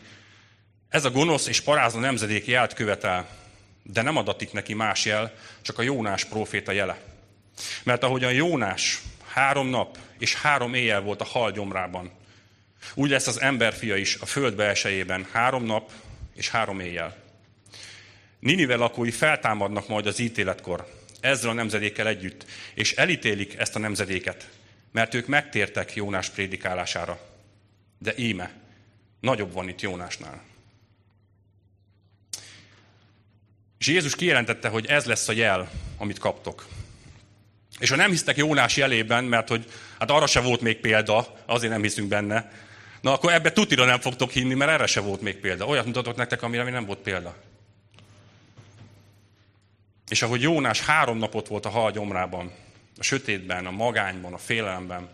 Speaker 1: ez a gonosz és parázna nemzedék jelt követel, de nem adatik neki más jel, csak a Jónás próféta jele. Mert ahogyan Jónás három nap és három éjjel volt a hal gyomrában, úgy lesz az emberfia is a föld belsejében három nap és három éjjel. Ninive lakói feltámadnak majd az ítéletkor, ezzel a nemzedékkel együtt, és elítélik ezt a nemzedéket, mert ők megtértek Jónás prédikálására. De íme, nagyobb van itt Jónásnál. És Jézus kijelentette, hogy ez lesz a jel, amit kaptok. És ha nem hisztek Jónás jelében, mert hogy hát arra se volt még példa, azért nem hiszünk benne, na akkor ebbe tutira nem fogtok hinni, mert erre se volt még példa. Olyat mutatok nektek, amire még nem volt példa. És ahogy Jónás három napot volt a hal gyomrában, a sötétben, a magányban, a félelemben,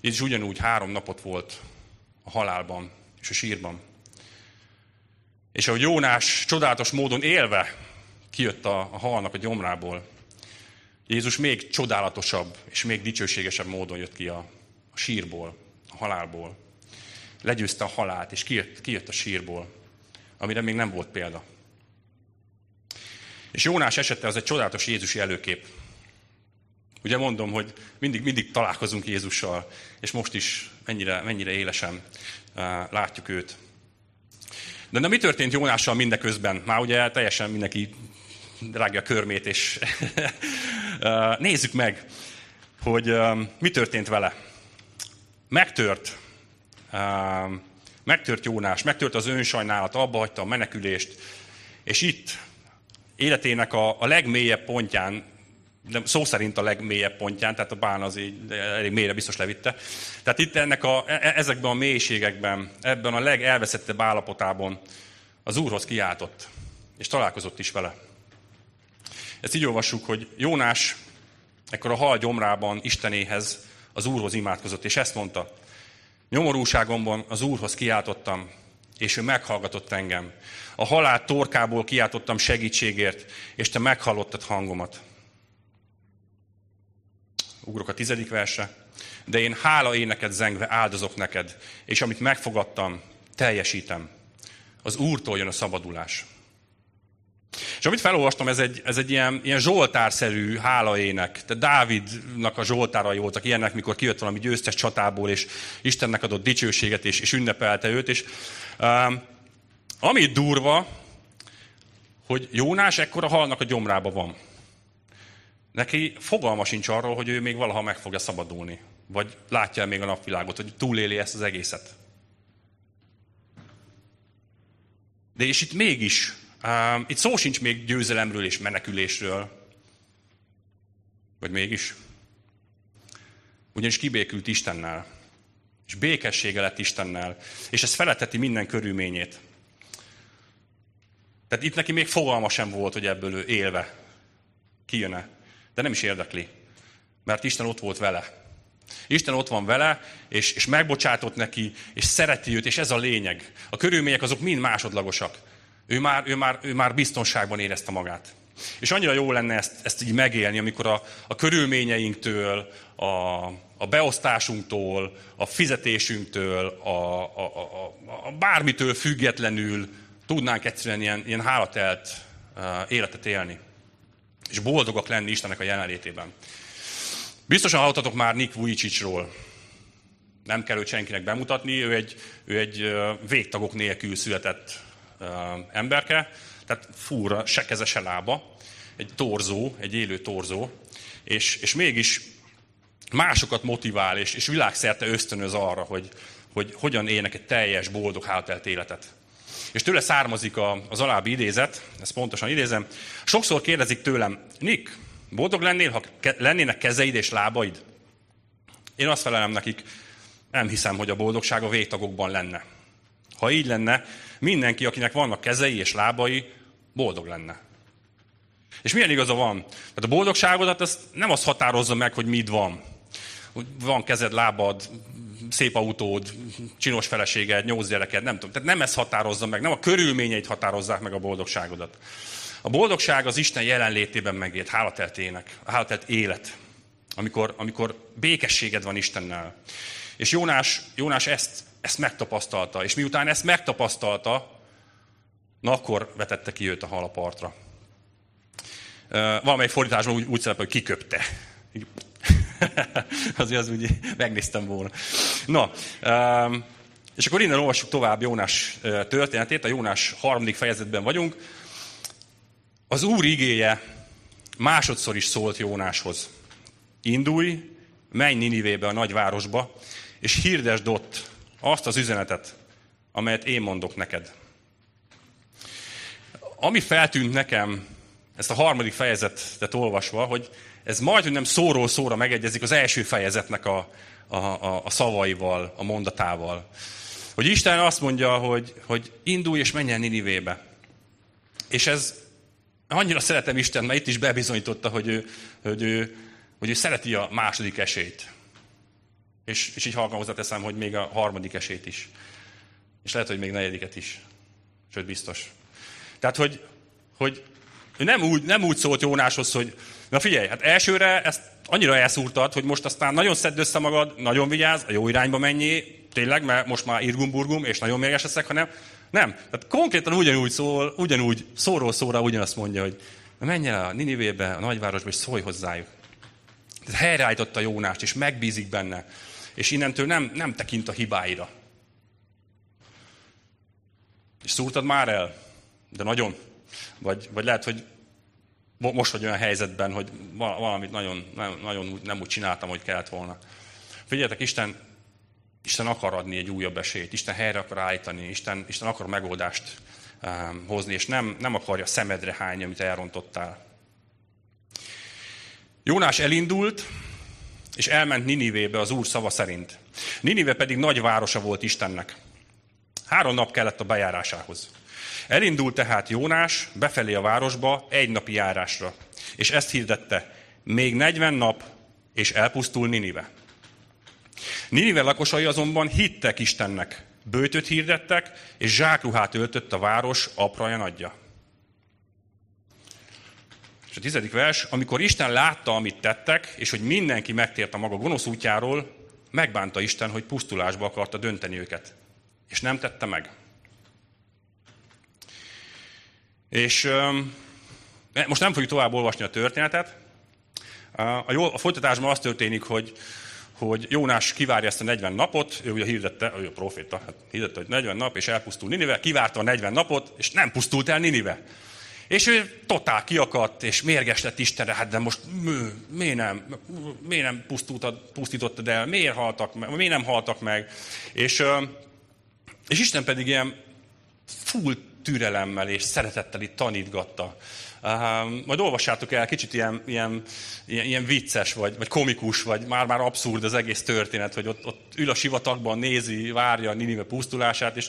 Speaker 1: és ugyanúgy három napot volt a halálban és a sírban. És ahogy Jónás csodálatos módon élve kijött a, a halnak a gyomrából, Jézus még csodálatosabb és még dicsőségesebb módon jött ki a, a sírból, a halálból. Legyőzte a halált, és kijött, kijött a sírból, amire még nem volt példa. És Jónás esete az egy csodálatos Jézusi előkép. Ugye mondom, hogy mindig, mindig találkozunk Jézussal, és most is mennyire, mennyire élesen uh, látjuk őt. De, de mi történt Jónással mindeközben? Már ugye teljesen mindenki rágja a körmét, és nézzük meg, hogy mi történt vele. Megtört, megtört Jónás, megtört az önsajnálat, abba hagyta a menekülést, és itt életének a, a legmélyebb pontján, de szó szerint a legmélyebb pontján, tehát a bán az így elég mélyre biztos levitte. Tehát itt ennek a, e, e, ezekben a mélységekben, ebben a legelveszettebb állapotában az Úrhoz kiáltott, és találkozott is vele. Ezt így olvassuk, hogy Jónás ekkor a hal gyomrában Istenéhez, az Úrhoz imádkozott, és ezt mondta, nyomorúságomban az Úrhoz kiáltottam, és ő meghallgatott engem. A halál torkából kiáltottam segítségért, és te meghallottad hangomat. Ugrok a tizedik verse. De én hála éneket zengve áldozok neked, és amit megfogadtam, teljesítem. Az Úrtól jön a szabadulás. És amit felolvastam, ez egy, ez egy ilyen, ilyen zsoltárszerű hálaének. Tehát Dávidnak a zsoltárai voltak ilyenek, mikor kijött valami győztes csatából, és Istennek adott dicsőséget, és, és ünnepelte őt. És, um, ami durva, hogy Jónás ekkora halnak a gyomrába van. Neki fogalma sincs arról, hogy ő még valaha meg fogja szabadulni. Vagy látja még a napvilágot, hogy túléli ezt az egészet. De és itt mégis itt szó sincs még győzelemről és menekülésről. Vagy mégis? Ugyanis kibékült Istennel. És békessége lett Istennel. És ez feleteti minden körülményét. Tehát itt neki még fogalma sem volt, hogy ebből ő élve kijönne. De nem is érdekli. Mert Isten ott volt vele. Isten ott van vele, és, és megbocsátott neki, és szereti őt, és ez a lényeg. A körülmények azok mind másodlagosak. Ő már, ő már, ő már biztonságban érezte magát. És annyira jó lenne ezt, ezt így megélni, amikor a, a körülményeinktől, a, a beosztásunktól, a fizetésünktől, a, a, a, a bármitől függetlenül tudnánk egyszerűen ilyen, ilyen hálatelt uh, életet élni. És boldogak lenni Istennek a jelenlétében. Biztosan hallottatok már Nick Vujicicról. Nem kell őt senkinek bemutatni, ő egy, ő egy végtagok nélkül született emberke, tehát fúra, se keze, se lába, egy torzó, egy élő torzó, és, és mégis másokat motivál, és, és világszerte ösztönöz arra, hogy, hogy hogyan élnek egy teljes, boldog, hátelt életet. És tőle származik a, az alábbi idézet, ezt pontosan idézem. Sokszor kérdezik tőlem, Nick, boldog lennél, ha ke- lennének kezeid és lábaid? Én azt felelem nekik, Nem hiszem, hogy a boldogság a végtagokban lenne. Ha így lenne, mindenki, akinek vannak kezei és lábai, boldog lenne. És milyen igaza van? Tehát a boldogságodat azt nem az határozza meg, hogy mit van. Van kezed, lábad, szép autód, csinos feleséged, nyolc gyereked, nem tudom. Tehát nem ez határozza meg, nem a körülményeit határozzák meg a boldogságodat. A boldogság az Isten jelenlétében megélt, hálatelt ének, hálatelt élet, amikor, amikor békességed van Istennel. És Jónás, Jónás ezt, ezt megtapasztalta, és miután ezt megtapasztalta, na akkor vetette ki őt a halapartra. Valamelyik fordításban úgy, úgy szerepel, hogy kiköpte. Azért az úgy megnéztem volna. Na, és akkor innen olvassuk tovább Jónás történetét, a Jónás harmadik fejezetben vagyunk. Az Úr igéje másodszor is szólt Jónáshoz. Indulj, menj Ninivébe, a nagyvárosba, és hirdesd ott azt az üzenetet, amelyet én mondok neked. Ami feltűnt nekem ezt a harmadik fejezetet olvasva, hogy ez majd, hogy nem szóról szóra megegyezik az első fejezetnek a, a, a, a szavaival, a mondatával. Hogy Isten azt mondja, hogy, hogy indulj és menj el Ninivébe. És ez annyira szeretem Isten, mert itt is bebizonyította, hogy ő, hogy ő, hogy ő szereti a második esélyt. És, és így halkan hozzáteszem, hogy még a harmadik esélyt is. És lehet, hogy még negyediket is. Sőt, biztos. Tehát, hogy, hogy nem úgy, nem úgy szólt Jónáshoz, hogy na figyelj, hát elsőre ezt annyira elszúrtad, hogy most aztán nagyon szedd össze magad, nagyon vigyázz, a jó irányba menjél, tényleg, mert most már irgumburgum, és nagyon mérges leszek, hanem nem. Tehát konkrétan ugyanúgy szól, ugyanúgy szóról szóra ugyanazt mondja, hogy menj el a Ninivébe, a nagyvárosba, és szólj hozzájuk. Tehát helyreállította Jónást, és megbízik benne. És innentől nem, nem tekint a hibáira. És szúrtad már el? De nagyon. Vagy, vagy lehet, hogy most vagy olyan helyzetben, hogy valamit nagyon, nagyon, nem úgy csináltam, hogy kellett volna. Figyeljetek, Isten, Isten akar adni egy újabb esélyt, Isten helyre akar állítani, Isten, Isten akar megoldást um, hozni, és nem, nem akarja szemedre hányni, amit elrontottál. Jónás elindult, és elment Ninivébe az Úr szava szerint. Ninive pedig nagy városa volt Istennek. Három nap kellett a bejárásához. Elindult tehát Jónás befelé a városba egy napi járásra, és ezt hirdette, még 40 nap, és elpusztul Ninive. Ninive lakosai azonban hittek Istennek, bőtöt hirdettek, és zsákruhát öltött a város apraja nagyja. És a tizedik vers, amikor Isten látta, amit tettek, és hogy mindenki megtért a maga gonosz útjáról, megbánta Isten, hogy pusztulásba akarta dönteni őket. És nem tette meg. És most nem fogjuk tovább olvasni a történetet. A, jó, a folytatásban az történik, hogy, hogy Jónás kivárja ezt a 40 napot, ő ugye hirdette, ő a proféta, hát hirdette, hogy 40 nap, és elpusztul Ninive, kivárta a 40 napot, és nem pusztult el Ninive. És ő totál kiakadt, és mérges lett Istenre, hát de most miért nem, miért nem pusztítottad el, miért haltak meg, miért nem haltak meg. És, és Isten pedig ilyen full türelemmel és szeretettel itt tanítgatta. Majd olvassátok el, kicsit ilyen, ilyen, ilyen, ilyen vicces, vagy, vagy komikus, vagy már-már abszurd az egész történet, hogy ott, ott ül a sivatagban, nézi, várja a Ninive pusztulását, és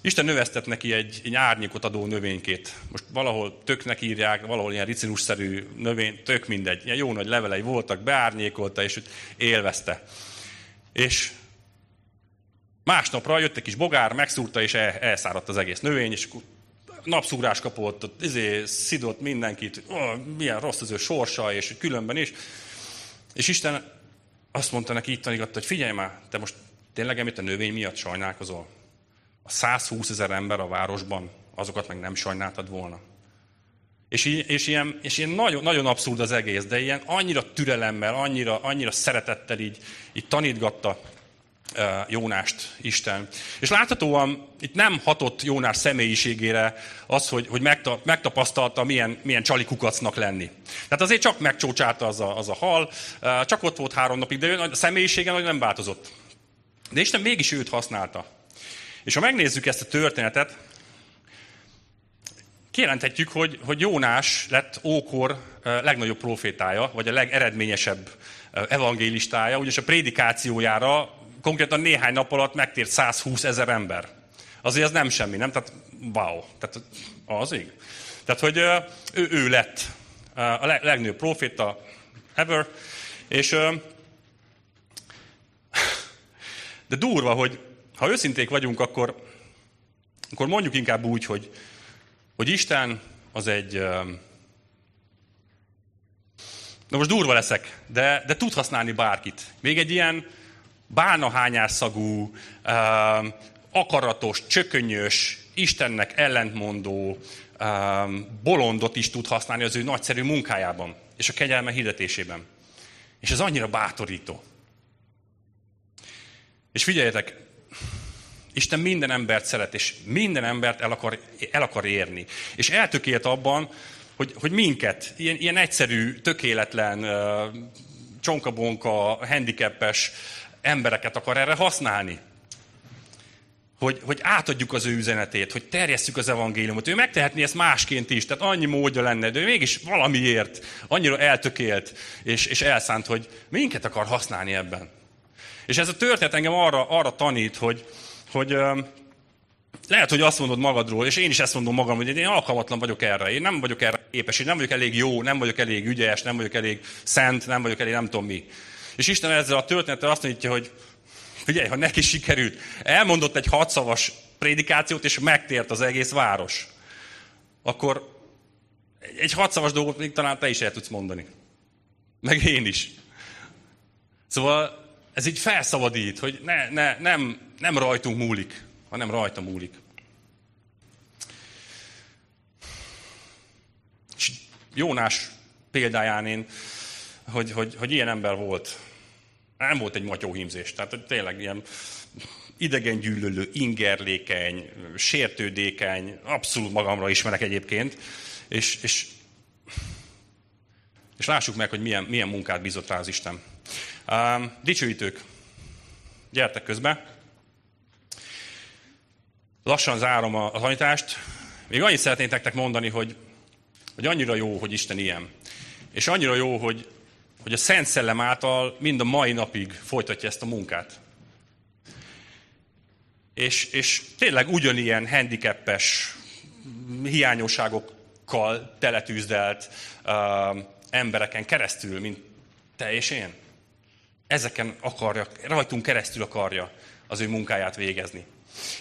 Speaker 1: Isten növesztett neki egy, egy árnyékot adó növénykét. Most valahol töknek írják, valahol ilyen ricinusszerű növény, tök mindegy. Ilyen jó nagy levelei voltak, beárnyékolta, és élvezte. És Másnapra jött egy kis bogár, megszúrta, és el, elszáradt az egész növény, és napszúrás kapott, ott izé, szidott mindenkit, oh, milyen rossz az ő sorsa, és különben is. És Isten azt mondta neki, itt tanította, hogy figyelj már, te most tényleg emiatt a növény miatt sajnálkozol? A 120 ezer ember a városban, azokat meg nem sajnáltad volna. És, és, ilyen, és ilyen nagyon, nagyon abszurd az egész, de ilyen annyira türelemmel, annyira, annyira szeretettel így, így tanítgatta Jónást Isten. És láthatóan itt nem hatott Jónás személyiségére az, hogy, hogy megtapasztalta, milyen, milyen csali kukacnak lenni. Tehát azért csak megcsócsálta az a, az a hal, csak ott volt három napig, de a személyisége nagyon nem változott. De Isten mégis őt használta. És ha megnézzük ezt a történetet, kijelenthetjük, hogy, hogy Jónás lett ókor legnagyobb profétája, vagy a legeredményesebb evangélistája, ugyanis a prédikációjára konkrétan néhány nap alatt megtért 120 ezer ember. Azért az nem semmi, nem? Tehát wow. Tehát az ég. Tehát, hogy ő, ő lett a legnagyobb proféta ever, és de durva, hogy ha őszinték vagyunk, akkor, akkor mondjuk inkább úgy, hogy, hogy Isten az egy... Na most durva leszek, de, de tud használni bárkit. Még egy ilyen bánahányásszagú, akaratos, csökönyös, Istennek ellentmondó bolondot is tud használni az ő nagyszerű munkájában és a kegyelme hirdetésében. És ez annyira bátorító. És figyeljetek, Isten minden embert szeret, és minden embert el akar, el akar érni. És eltökélt abban, hogy, hogy minket, ilyen, ilyen egyszerű, tökéletlen, csonkabonka, handicapes embereket akar erre használni. Hogy, hogy átadjuk az ő üzenetét, hogy terjesszük az evangéliumot. Ő megtehetné ezt másként is, tehát annyi módja lenne, de ő mégis valamiért annyira eltökélt és, és elszánt, hogy minket akar használni ebben. És ez a történet engem arra, arra tanít, hogy, hogy lehet, hogy azt mondod magadról, és én is ezt mondom magam, hogy én alkalmatlan vagyok erre, én nem vagyok erre képes, én nem vagyok elég jó, nem vagyok elég ügyes, nem vagyok elég szent, nem vagyok elég nem tudom mi. És Isten ezzel a történettel azt mondja, hogy figyelj, ha neki sikerült, elmondott egy hatszavas prédikációt, és megtért az egész város, akkor egy hatszavas dolgot még talán te is el tudsz mondani. Meg én is. Szóval ez így felszabadít, hogy ne, ne, nem, nem rajtunk múlik, hanem rajta múlik. És Jónás példáján én, hogy, hogy, hogy ilyen ember volt. Nem volt egy matyóhímzés. Tehát tényleg ilyen idegen gyűlölő, ingerlékeny, sértődékeny, abszolút magamra ismerek egyébként, és, és, és lássuk meg, hogy milyen, milyen munkát bízott rá az Isten. Um, dicsőítők, gyertek közbe. Lassan zárom a, a tanítást. Még annyit szeretnék nektek mondani, hogy, hogy annyira jó, hogy Isten ilyen. És annyira jó, hogy, hogy a Szent Szellem által mind a mai napig folytatja ezt a munkát. És, és tényleg ugyanilyen handicapes, hiányosságokkal teletűzdelt uh, embereken keresztül, mint te és én ezeken akarja, rajtunk keresztül akarja az ő munkáját végezni.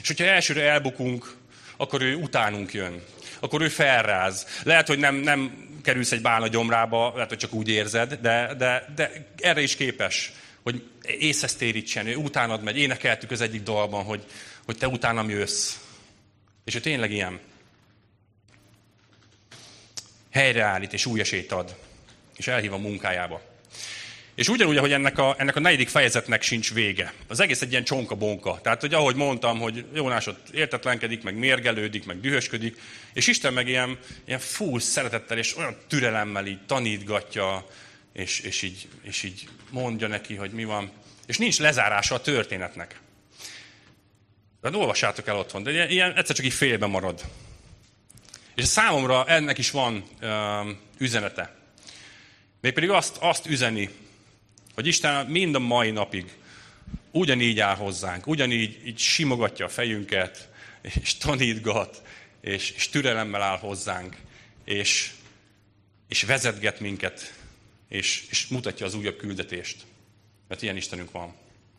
Speaker 1: És hogyha elsőre elbukunk, akkor ő utánunk jön. Akkor ő felráz. Lehet, hogy nem, nem kerülsz egy bálna gyomrába, lehet, hogy csak úgy érzed, de, de, de erre is képes, hogy észhez térítsen. Ő utánad megy. Énekeltük az egyik dalban, hogy, hogy te utánam jössz. És ő tényleg ilyen. Helyreállít és új esélyt ad. És elhív a munkájába. És ugyanúgy, hogy ennek a, ennek a negyedik fejezetnek sincs vége. Az egész egy ilyen csonka-bonka. Tehát, hogy ahogy mondtam, hogy Jónás ott értetlenkedik, meg mérgelődik, meg dühösködik, és Isten meg ilyen, ilyen full szeretettel és olyan türelemmel így tanítgatja, és, és, így, és így mondja neki, hogy mi van. És nincs lezárása a történetnek. De olvassátok el otthon, de ilyen, ilyen egyszer csak így félbe marad. És számomra ennek is van üzenete. Mégpedig azt, azt üzeni, hogy Isten mind a mai napig ugyanígy áll hozzánk, ugyanígy így simogatja a fejünket, és tanítgat, és, és türelemmel áll hozzánk, és, és vezetget minket, és, és mutatja az újabb küldetést. Mert ilyen Istenünk van.